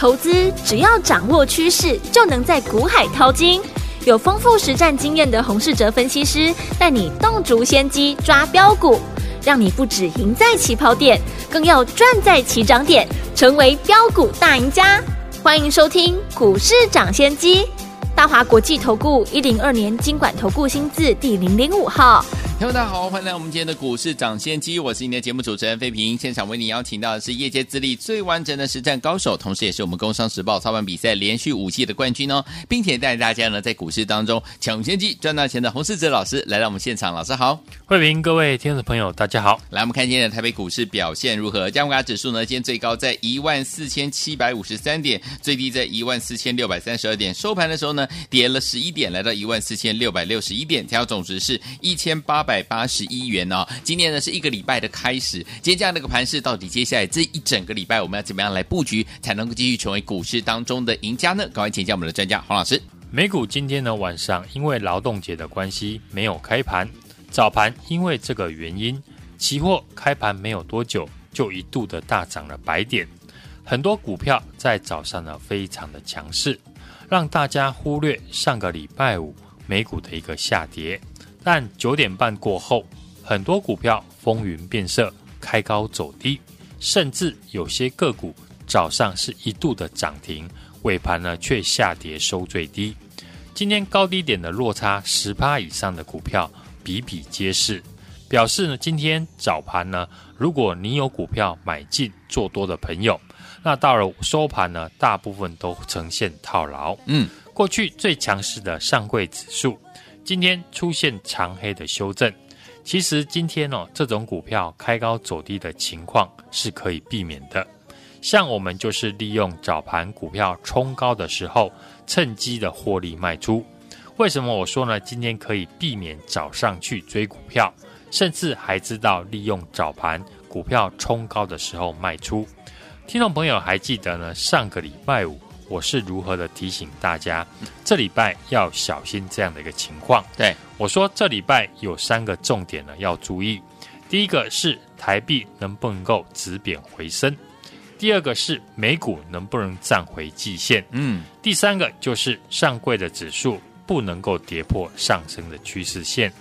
投资只要掌握趋势，就能在股海淘金。有丰富实战经验的洪世哲分析师带你洞烛先机抓标股，让你不只赢在起跑点，更要赚在起涨点，成为标股大赢家。欢迎收听股市涨先机，大华国际投顾一零二年金管投顾新字第零零五号。听众大家好，欢迎来到我们今天的股市抢先机，我是你的节目主持人费平。现场为你邀请到的是业界资历最完整的实战高手，同时也是我们工商时报操盘比赛连续五季的冠军哦，并且带大家呢在股市当中抢先机赚大钱的洪世哲老师来到我们现场，老师好，费平，各位听众朋友大家好。来，我们看今天的台北股市表现如何？加权指数呢，今天最高在一万四千七百五十三点，最低在一万四千六百三十二点，收盘的时候呢，跌了十一点，来到一万四千六百六十一点，成交总值是一千八百百八十一元哦。今年呢是一个礼拜的开始，今天这样的一个盘势，到底接下来这一整个礼拜我们要怎么样来布局，才能够继续成为股市当中的赢家呢？赶快请教我们的专家黄老师。美股今天呢晚上因为劳动节的关系没有开盘，早盘因为这个原因，期货开盘没有多久就一度的大涨了百点，很多股票在早上呢非常的强势，让大家忽略上个礼拜五美股的一个下跌。但九点半过后，很多股票风云变色，开高走低，甚至有些个股早上是一度的涨停，尾盘呢却下跌收最低。今天高低点的落差十趴以上的股票比比皆是，表示呢今天早盘呢，如果你有股票买进做多的朋友，那到了收盘呢，大部分都呈现套牢。嗯，过去最强势的上柜指数。今天出现长黑的修正，其实今天哦，这种股票开高走低的情况是可以避免的。像我们就是利用早盘股票冲高的时候，趁机的获利卖出。为什么我说呢？今天可以避免早上去追股票，甚至还知道利用早盘股票冲高的时候卖出。听众朋友还记得呢？上个礼拜五。我是如何的提醒大家，这礼拜要小心这样的一个情况。对，我说，这礼拜有三个重点呢要注意。第一个是台币能不能够止贬回升，第二个是美股能不能站回季线，嗯，第三个就是上柜的指数不能够跌破上升的趋势线。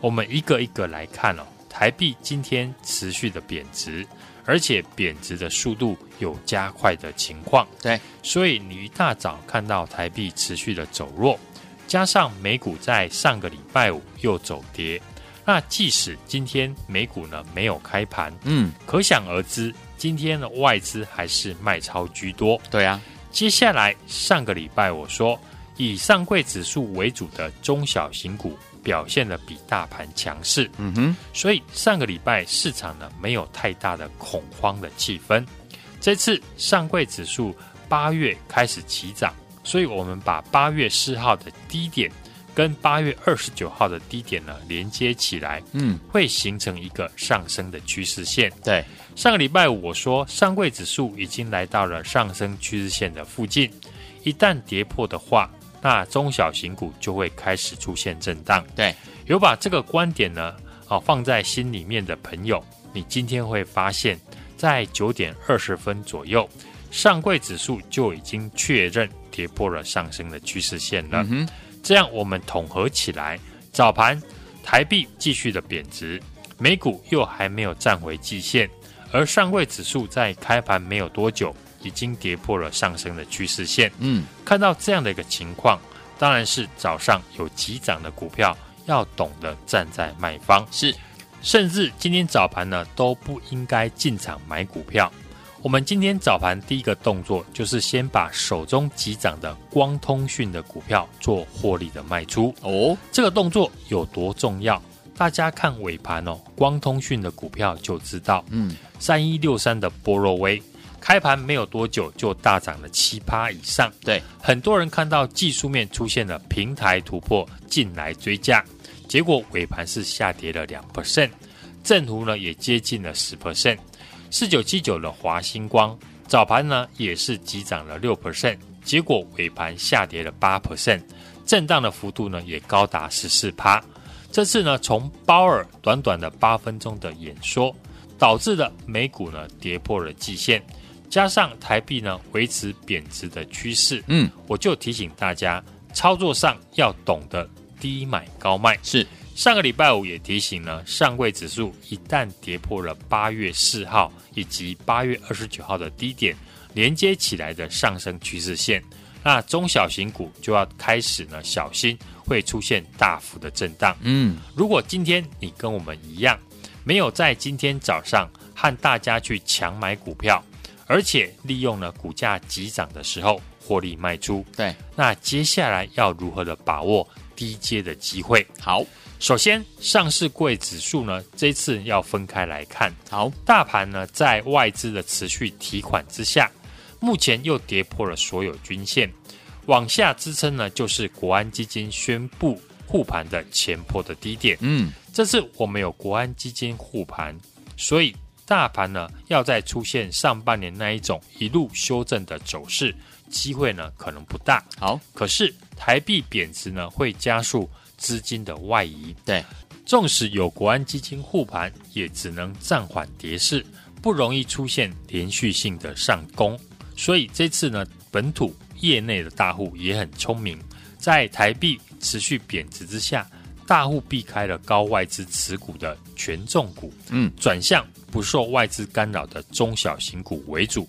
我们一个一个来看哦，台币今天持续的贬值。而且贬值的速度有加快的情况，对，所以你一大早看到台币持续的走弱，加上美股在上个礼拜五又走跌，那即使今天美股呢没有开盘，嗯，可想而知，今天的外资还是卖超居多，对啊。接下来上个礼拜我说，以上柜指数为主的中小型股。表现的比大盘强势，嗯哼，所以上个礼拜市场呢没有太大的恐慌的气氛。这次上柜指数八月开始起涨，所以我们把八月四号的低点跟八月二十九号的低点呢连接起来，嗯，会形成一个上升的趋势线。对，上个礼拜五我说上柜指数已经来到了上升趋势线的附近，一旦跌破的话。那中小型股就会开始出现震荡。对，有把这个观点呢，啊放在心里面的朋友，你今天会发现，在九点二十分左右，上柜指数就已经确认跌破了上升的趋势线了。嗯、这样我们统合起来，早盘台币继续的贬值，美股又还没有站回季线，而上柜指数在开盘没有多久。已经跌破了上升的趋势线。嗯，看到这样的一个情况，当然是早上有急涨的股票要懂得站在卖方。是，甚至今天早盘呢都不应该进场买股票。我们今天早盘第一个动作就是先把手中急涨的光通讯的股票做获利的卖出。哦，这个动作有多重要？大家看尾盘哦，光通讯的股票就知道。嗯，三一六三的波若威。开盘没有多久就大涨了七趴以上，对，很多人看到技术面出现了平台突破进来追价，结果尾盘是下跌了两 percent，振幅呢也接近了十 percent。四九七九的华星光早盘呢也是急涨了六 percent，结果尾盘下跌了八 percent，震荡的幅度呢也高达十四趴。这次呢从鲍尔短短的八分钟的演说，导致了美股呢跌破了季线。加上台币呢维持贬值的趋势，嗯，我就提醒大家，操作上要懂得低买高卖。是上个礼拜五也提醒了，上柜指数一旦跌破了八月四号以及八月二十九号的低点，连接起来的上升趋势线，那中小型股就要开始呢小心会出现大幅的震荡。嗯，如果今天你跟我们一样，没有在今天早上和大家去抢买股票，而且利用了股价急涨的时候获利卖出，对，那接下来要如何的把握低阶的机会？好，首先，上市柜指数呢，这次要分开来看。好，大盘呢，在外资的持续提款之下，目前又跌破了所有均线，往下支撑呢，就是国安基金宣布护盘的前破的低点。嗯，这次我们有国安基金护盘，所以大盘呢，要再出现上半年那一种一路修正的走势，机会呢可能不大。好，可是台币贬值呢，会加速资金的外移。对，纵使有国安基金护盘，也只能暂缓跌势，不容易出现连续性的上攻。所以这次呢，本土业内的大户也很聪明，在台币持续贬值之下，大户避开了高外资持股的权重股，嗯，转向不受外资干扰的中小型股为主。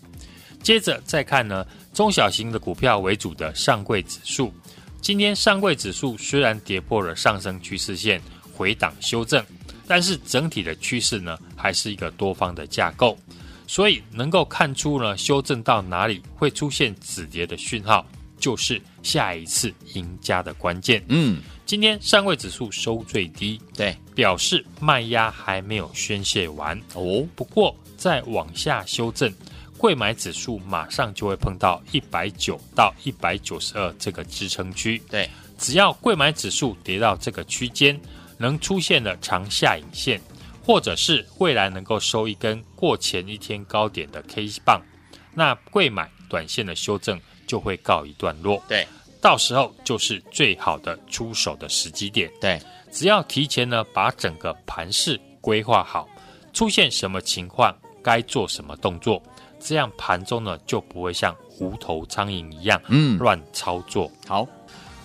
接着再看呢，中小型的股票为主的上柜指数，今天上柜指数虽然跌破了上升趋势线，回档修正，但是整体的趋势呢，还是一个多方的架构。所以能够看出呢，修正到哪里会出现止跌的讯号，就是下一次赢家的关键。嗯，今天上位指数收最低，对，表示卖压还没有宣泄完哦。不过再往下修正，贵买指数马上就会碰到一百九到一百九十二这个支撑区。对，只要贵买指数跌到这个区间，能出现的长下影线。或者是未来能够收一根过前一天高点的 K 棒，那贵买短线的修正就会告一段落。对，到时候就是最好的出手的时机点。对，只要提前呢把整个盘势规划好，出现什么情况该做什么动作，这样盘中呢就不会像无头苍蝇一样，嗯，乱操作。好，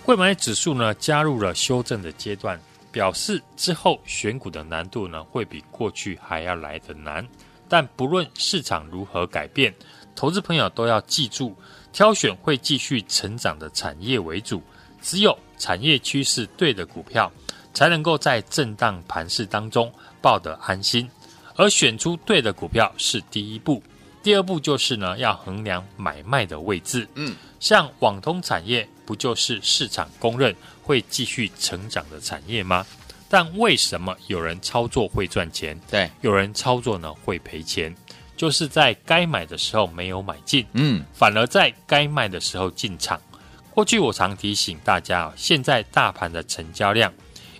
贵买指数呢加入了修正的阶段。表示之后选股的难度呢，会比过去还要来得难。但不论市场如何改变，投资朋友都要记住，挑选会继续成长的产业为主。只有产业趋势对的股票，才能够在震荡盘势当中抱得安心。而选出对的股票是第一步，第二步就是呢，要衡量买卖的位置。嗯，像网通产业，不就是市场公认会继续成长的产业吗？但为什么有人操作会赚钱？对，有人操作呢会赔钱，就是在该买的时候没有买进，嗯，反而在该卖的时候进场。过去我常提醒大家啊，现在大盘的成交量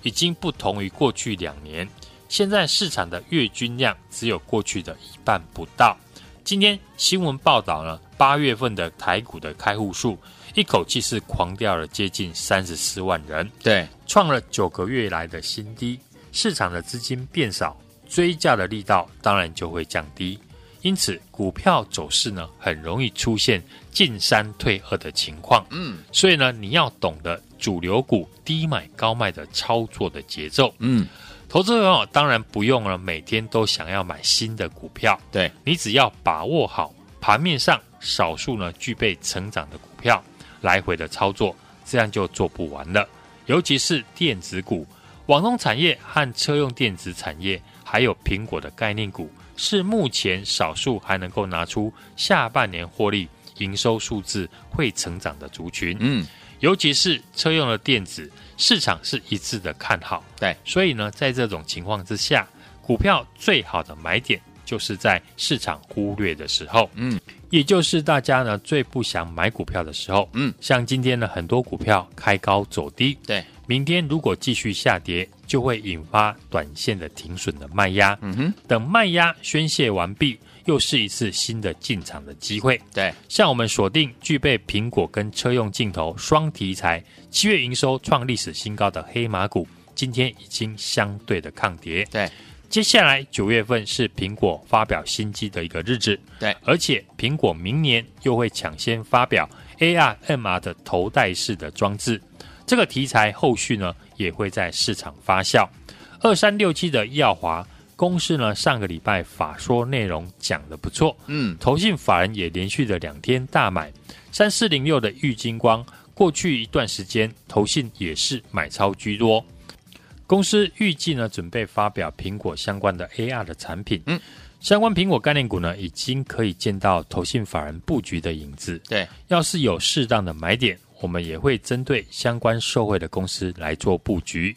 已经不同于过去两年，现在市场的月均量只有过去的一半不到。今天新闻报道呢，八月份的台股的开户数。一口气是狂掉了接近三十四万人，对，创了九个月来的新低。市场的资金变少，追价的力道当然就会降低。因此，股票走势呢，很容易出现进三退二的情况。嗯，所以呢，你要懂得主流股低买高卖的操作的节奏。嗯，投资朋友当然不用了，每天都想要买新的股票。对，你只要把握好盘面上少数呢具备成长的股票。来回的操作，这样就做不完了。尤其是电子股、网通产业和车用电子产业，还有苹果的概念股，是目前少数还能够拿出下半年获利、营收数字会成长的族群。嗯，尤其是车用的电子，市场是一致的看好。对，所以呢，在这种情况之下，股票最好的买点就是在市场忽略的时候。嗯。也就是大家呢最不想买股票的时候，嗯，像今天呢很多股票开高走低，对，明天如果继续下跌，就会引发短线的停损的卖压，嗯哼，等卖压宣泄完毕，又是一次新的进场的机会，对，像我们锁定具备苹果跟车用镜头双题材，七月营收创历史新高的黑马股，今天已经相对的抗跌，对。接下来九月份是苹果发表新机的一个日子，对，而且苹果明年又会抢先发表 AR、MR 的头戴式的装置，这个题材后续呢也会在市场发酵。二三六七的耀华公司呢，上个礼拜法说内容讲的不错，嗯，投信法人也连续的两天大买。三四零六的玉金光，过去一段时间投信也是买超居多。公司预计呢，准备发表苹果相关的 AR 的产品。嗯，相关苹果概念股呢，已经可以见到投信法人布局的影子。对，要是有适当的买点，我们也会针对相关受惠的公司来做布局。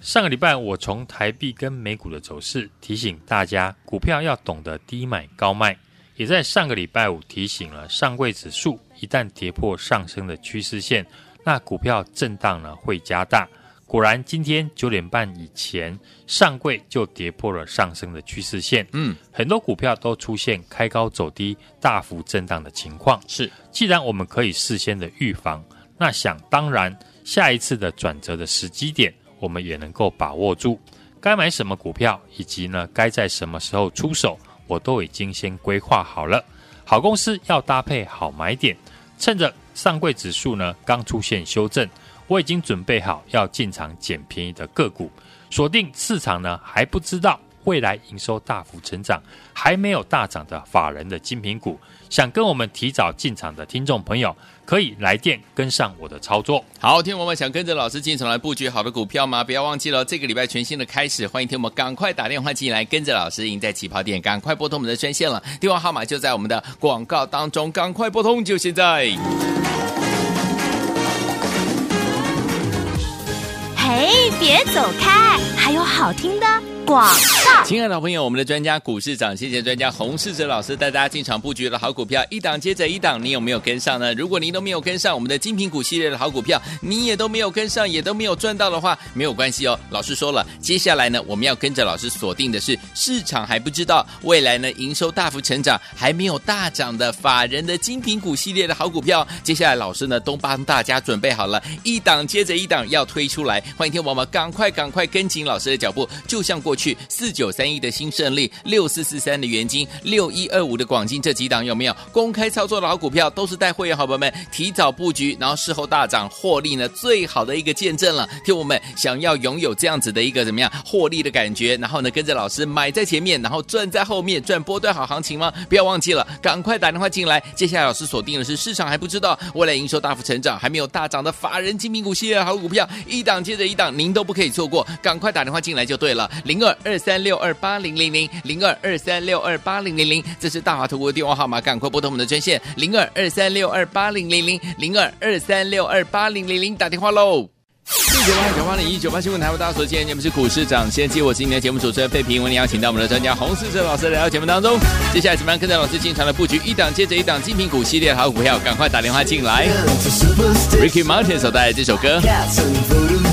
上个礼拜，我从台币跟美股的走势提醒大家，股票要懂得低买高卖。也在上个礼拜五提醒了，上柜指数一旦跌破上升的趋势线，那股票震荡呢会加大。果然，今天九点半以前，上柜就跌破了上升的趋势线。嗯，很多股票都出现开高走低、大幅震荡的情况。是，既然我们可以事先的预防，那想当然，下一次的转折的时机点，我们也能够把握住。该买什么股票，以及呢，该在什么时候出手，我都已经先规划好了。好公司要搭配好买点，趁着上柜指数呢刚出现修正。我已经准备好要进场捡便宜的个股，锁定市场呢还不知道未来营收大幅成长，还没有大涨的法人的精品股。想跟我们提早进场的听众朋友，可以来电跟上我的操作。好，听我们想跟着老师进场来布局好的股票吗？不要忘记了，这个礼拜全新的开始，欢迎听我们赶快打电话进来，跟着老师赢在起跑点，赶快拨通我们的专线了，电话号码就在我们的广告当中，赶快拨通，就现在。哎，别走开，还有好听的广告。亲爱的朋友，我们的专家股市长，谢谢专家洪世哲老师带大家进场布局的好股票，一档接着一档，你有没有跟上呢？如果您都没有跟上我们的精品股系列的好股票，你也都没有跟上，也都没有赚到的话，没有关系哦。老师说了，接下来呢，我们要跟着老师锁定的是市场还不知道未来呢营收大幅成长，还没有大涨的法人的精品股系列的好股票。接下来老师呢都帮大家准备好了，一档接着一档要推出来。欢迎听我们赶快赶快跟紧老师的脚步，就像过去去四九三一的新胜利、六四四三的元金、六一二五的广金这几档有没有公开操作的老股票？都是带会员好朋友们提早布局，然后事后大涨获利呢，最好的一个见证了。听我们想要拥有这样子的一个怎么样获利的感觉，然后呢跟着老师买在前面，然后赚在后面，赚波段好行情吗？不要忘记了，赶快打电话进来。接下来老师锁定的是市场还不知道未来营收大幅成长，还没有大涨的法人精品股系列好股票，一档接着一档，您都不可以错过，赶快打电话进来就对了，零二二三六二八零零零零二二三六二八零零零，这是大华投顾的电话号码，赶快拨通我们的专线零二二三六二八零零零零二二三六二八零零零，打电话喽。一九八九八零一九八新闻台为大家所见，你们是股市涨先机，我是今天的节目主持人费平，为您邀请到我们的专家洪世哲老师来到节目当中。接下来怎么样跟着老师进场的布局，一档接着一档精品股系列的好股票，赶快打电话进来。Ricky Martin 所带来这首歌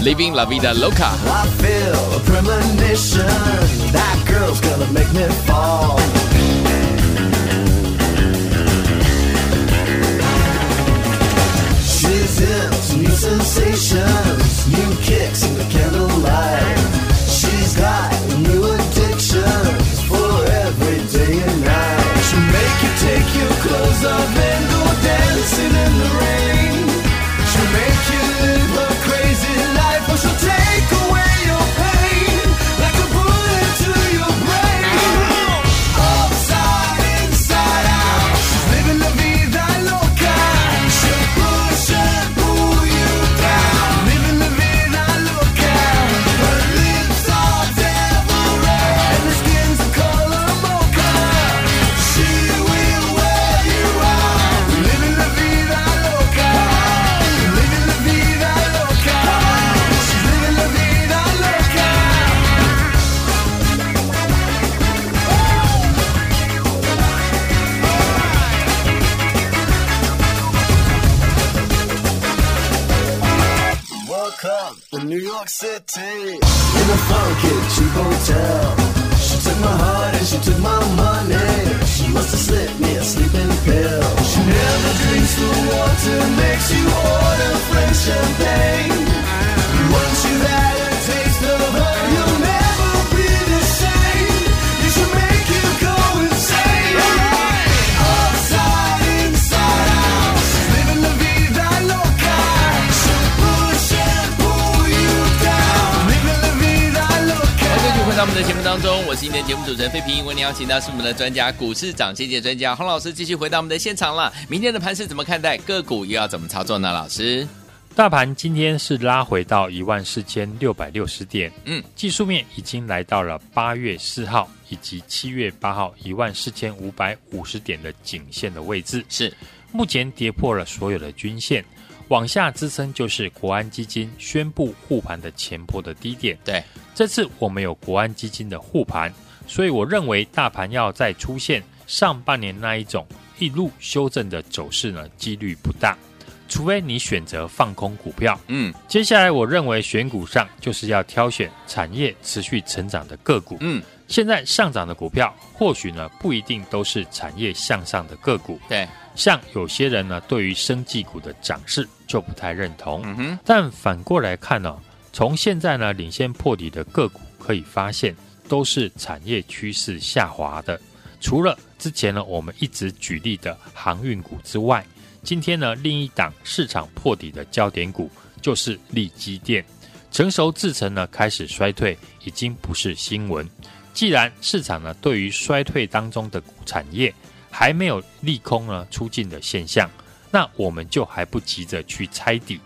Living La Vida Loca. I feel a premonition that girl's gonna make me fall. She's in new sensations, new kicks in the candlelight. She's got new addictions for every day and night. She'll make you take your clothes off. 是今天节目主持人费平，为您邀请到是我们的专家，股市涨跌跌专家洪老师，继续回到我们的现场了。明天的盘是怎么看待？个股又要怎么操作呢？老师，大盘今天是拉回到一万四千六百六十点，嗯，技术面已经来到了八月四号以及七月八号一万四千五百五十点的颈线的位置，是目前跌破了所有的均线。往下支撑就是国安基金宣布护盘的前波的低点。对，这次我们有国安基金的护盘，所以我认为大盘要再出现上半年那一种一路修正的走势呢，几率不大。除非你选择放空股票。嗯，接下来我认为选股上就是要挑选产业持续成长的个股。嗯，现在上涨的股票或许呢不一定都是产业向上的个股。对。像有些人呢，对于生技股的涨势就不太认同。嗯哼，但反过来看呢、哦，从现在呢领先破底的个股可以发现，都是产业趋势下滑的。除了之前呢我们一直举例的航运股之外，今天呢另一档市场破底的焦点股就是利基电，成熟制程呢开始衰退，已经不是新闻。既然市场呢对于衰退当中的产业，还没有利空呢出尽的现象，那我们就还不急着去猜底。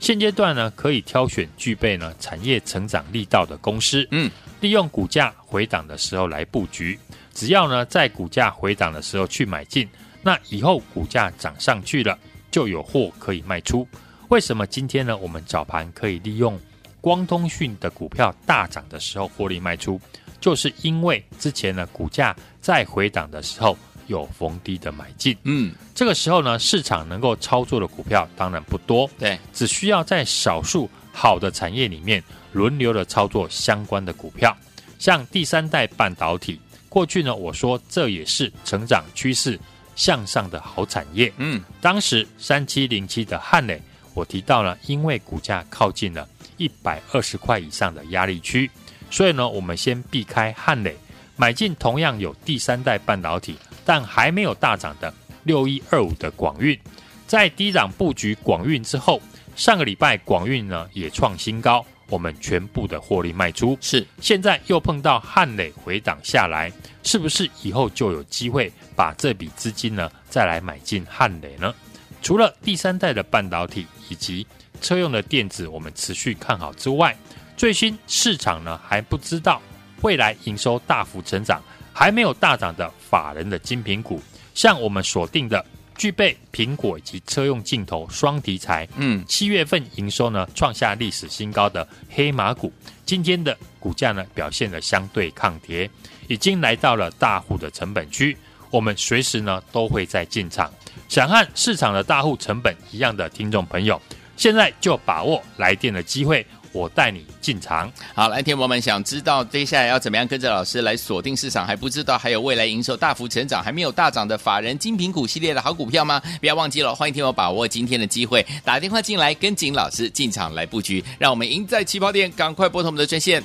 现阶段呢，可以挑选具备呢产业成长力道的公司，嗯，利用股价回档的时候来布局。只要呢在股价回档的时候去买进，那以后股价涨上去了，就有货可以卖出。为什么今天呢我们早盘可以利用光通讯的股票大涨的时候获利卖出？就是因为之前呢股价在回档的时候。有逢低的买进，嗯，这个时候呢，市场能够操作的股票当然不多，对，只需要在少数好的产业里面轮流的操作相关的股票，像第三代半导体，过去呢，我说这也是成长趋势向上的好产业，嗯，当时三七零七的汉磊，我提到了，因为股价靠近了一百二十块以上的压力区，所以呢，我们先避开汉磊，买进同样有第三代半导体。但还没有大涨的六一二五的广运，在低档布局广运之后，上个礼拜广运呢也创新高，我们全部的获利卖出。是，现在又碰到汉磊回档下来，是不是以后就有机会把这笔资金呢再来买进汉磊呢？除了第三代的半导体以及车用的电子，我们持续看好之外，最新市场呢还不知道未来营收大幅成长。还没有大涨的法人的精品股，像我们锁定的具备苹果以及车用镜头双题材，嗯，七月份营收呢创下历史新高的黑马股，今天的股价呢表现的相对抗跌，已经来到了大户的成本区，我们随时呢都会在进场。想和市场的大户成本一样的听众朋友，现在就把握来电的机会。我带你进场。好，来，听友们想知道接下来要怎么样跟着老师来锁定市场，还不知道还有未来营收大幅成长还没有大涨的法人精品股系列的好股票吗？不要忘记了，欢迎听友把握今天的机会，打电话进来跟紧老师进场来布局，让我们赢在起跑点，赶快拨通我们的专线。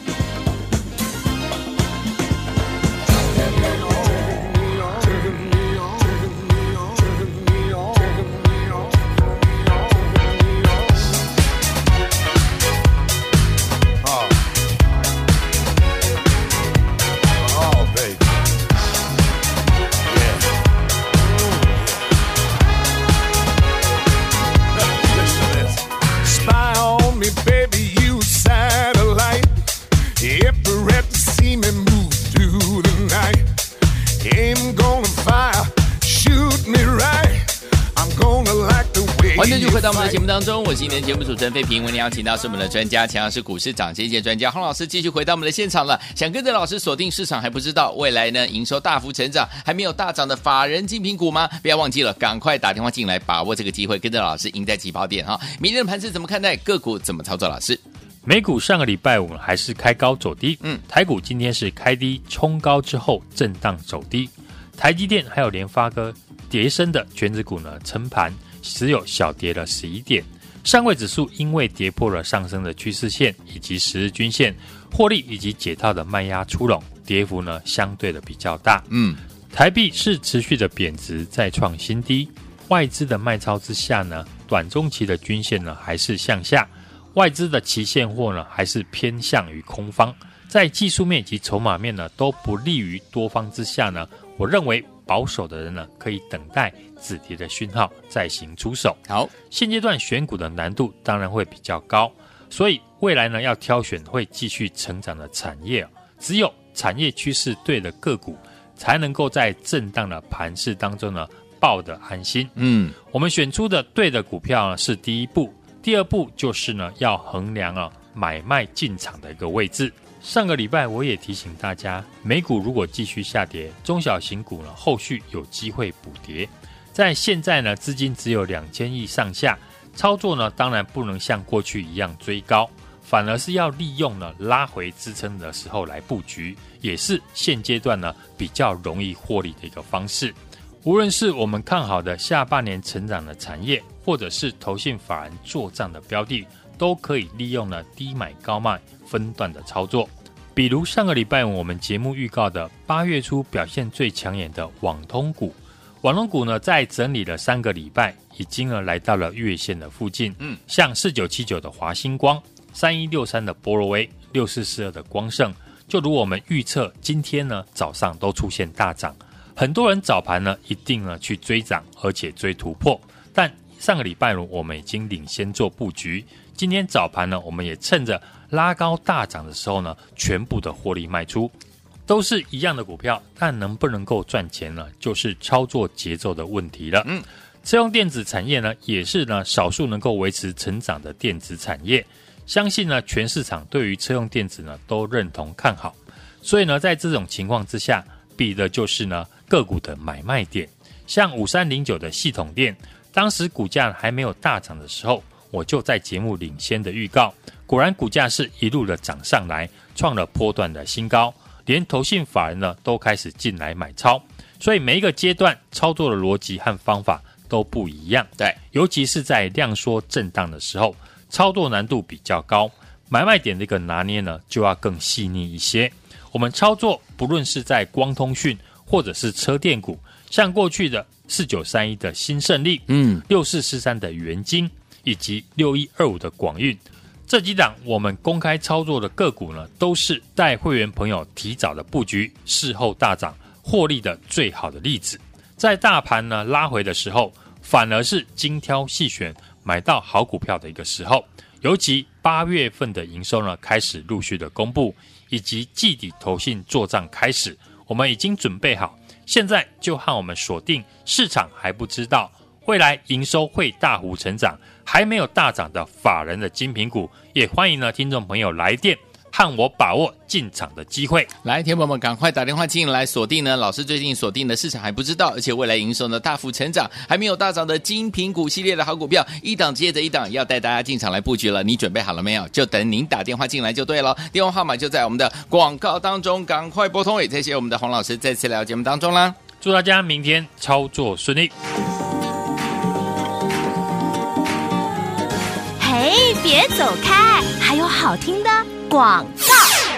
今天节目主持人费平，为您邀请到是我们的专家，强势股市涨跌跌专家洪老师，继续回到我们的现场了。想跟着老师锁定市场，还不知道未来呢营收大幅成长还没有大涨的法人精品股吗？不要忘记了，赶快打电话进来，把握这个机会，跟着老师赢在起跑点哈。明天的盘是怎么看待？个股怎么操作？老师，美股上个礼拜五还是开高走低，嗯，台股今天是开低冲高之后震荡走低，台积电还有联发科叠升的全指股呢成盘。只有小跌了十一点，上位指数因为跌破了上升的趋势线以及十日均线，获利以及解套的卖压出笼，跌幅呢相对的比较大。嗯，台币是持续的贬值，再创新低。外资的卖超之下呢，短中期的均线呢还是向下，外资的期现货呢还是偏向于空方。在技术面及筹码面呢都不利于多方之下呢，我认为保守的人呢可以等待止跌的讯号再行出手。好，现阶段选股的难度当然会比较高，所以未来呢要挑选会继续成长的产业，只有产业趋势对的个股，才能够在震荡的盘势当中呢抱得安心。嗯，我们选出的对的股票呢是第一步，第二步就是呢要衡量啊买卖进场的一个位置。上个礼拜我也提醒大家，美股如果继续下跌，中小型股呢后续有机会补跌。在现在呢资金只有两千亿上下，操作呢当然不能像过去一样追高。反而是要利用呢拉回支撑的时候来布局，也是现阶段呢比较容易获利的一个方式。无论是我们看好的下半年成长的产业，或者是投信法人做账的标的，都可以利用呢低买高卖分段的操作。比如上个礼拜我们节目预告的八月初表现最抢眼的网通股，网通股呢在整理了三个礼拜，已经呢来到了月线的附近。嗯，像四九七九的华星光。三一六三的波罗威，六四四二的光盛，就如我们预测，今天呢早上都出现大涨，很多人早盘呢一定呢去追涨，而且追突破。但上个礼拜五我们已经领先做布局，今天早盘呢我们也趁着拉高大涨的时候呢，全部的获利卖出，都是一样的股票，但能不能够赚钱呢，就是操作节奏的问题了。嗯，车用电子产业呢也是呢少数能够维持成长的电子产业。相信呢，全市场对于车用电子呢都认同看好，所以呢，在这种情况之下，比的就是呢个股的买卖点。像五三零九的系统店，当时股价还没有大涨的时候，我就在节目领先的预告，果然股价是一路的涨上来，创了波段的新高，连投信法人呢都开始进来买超。所以每一个阶段操作的逻辑和方法都不一样，对，尤其是在量缩震荡的时候。操作难度比较高，买卖点的一个拿捏呢，就要更细腻一些。我们操作不论是在光通讯或者是车电股，像过去的四九三一的新胜利，嗯，六四四三的元晶，以及六一二五的广运，这几档我们公开操作的个股呢，都是带会员朋友提早的布局，事后大涨获利的最好的例子。在大盘呢拉回的时候，反而是精挑细选。买到好股票的一个时候，尤其八月份的营收呢开始陆续的公布，以及季底投信做账开始，我们已经准备好，现在就和我们锁定市场还不知道未来营收会大幅成长，还没有大涨的法人的精品股，也欢迎呢听众朋友来电。和我把握进场的机会，来，听友们赶快打电话进来锁定呢。老师最近锁定的市场还不知道，而且未来营收呢大幅成长，还没有大涨的精品股系列的好股票，一档接着一档要带大家进场来布局了。你准备好了没有？就等您打电话进来就对了。电话号码就在我们的广告当中，赶快拨通。也谢谢我们的洪老师再次来到节目当中啦。祝大家明天操作顺利。哎，别走开，还有好听的。广。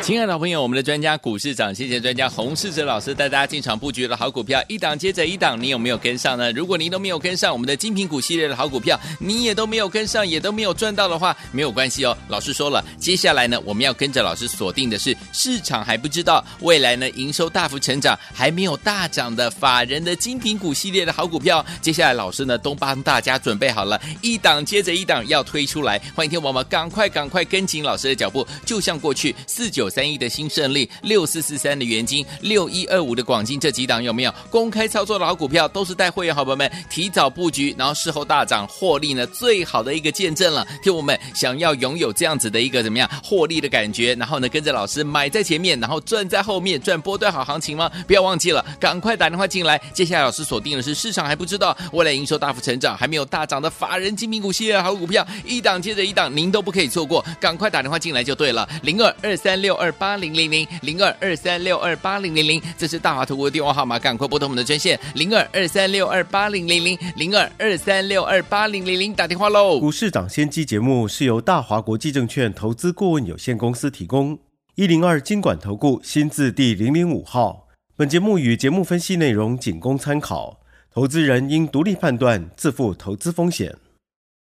亲爱的朋友，我们的专家股市长，谢谢专家洪世哲老师带大家进场布局的好股票，一档接着一档，你有没有跟上呢？如果您都没有跟上我们的精品股系列的好股票，你也都没有跟上，也都没有赚到的话，没有关系哦。老师说了，接下来呢，我们要跟着老师锁定的是市场还不知道未来呢营收大幅成长，还没有大涨的法人的精品股系列的好股票。接下来老师呢都帮大家准备好了，一档接着一档要推出来，欢迎听我们赶快赶快跟紧老师的脚步，就像过去四九。三亿的新胜利，六四四三的元金，六一二五的广金，这几档有没有公开操作的好股票？都是带会员好朋友们提早布局，然后事后大涨获利呢，最好的一个见证了。听我们想要拥有这样子的一个怎么样获利的感觉，然后呢跟着老师买在前面，然后赚在后面，赚波段好行情吗？不要忘记了，赶快打电话进来。接下来老师锁定的是市场还不知道未来营收大幅成长，还没有大涨的法人精品股系列好股票，一档接着一档，您都不可以错过，赶快打电话进来就对了，零二二三六二。二八零零零零二二三六二八零零零，这是大华投顾的电话号码，赶快拨通我们的专线零二二三六二八零零零零二二三六二八零零零，打电话喽！股市涨先机节目是由大华国际证券投资顾问有限公司提供，一零二金管投顾新字第零零五号。本节目与节目分析内容仅供参考，投资人应独立判断，自负投资风险。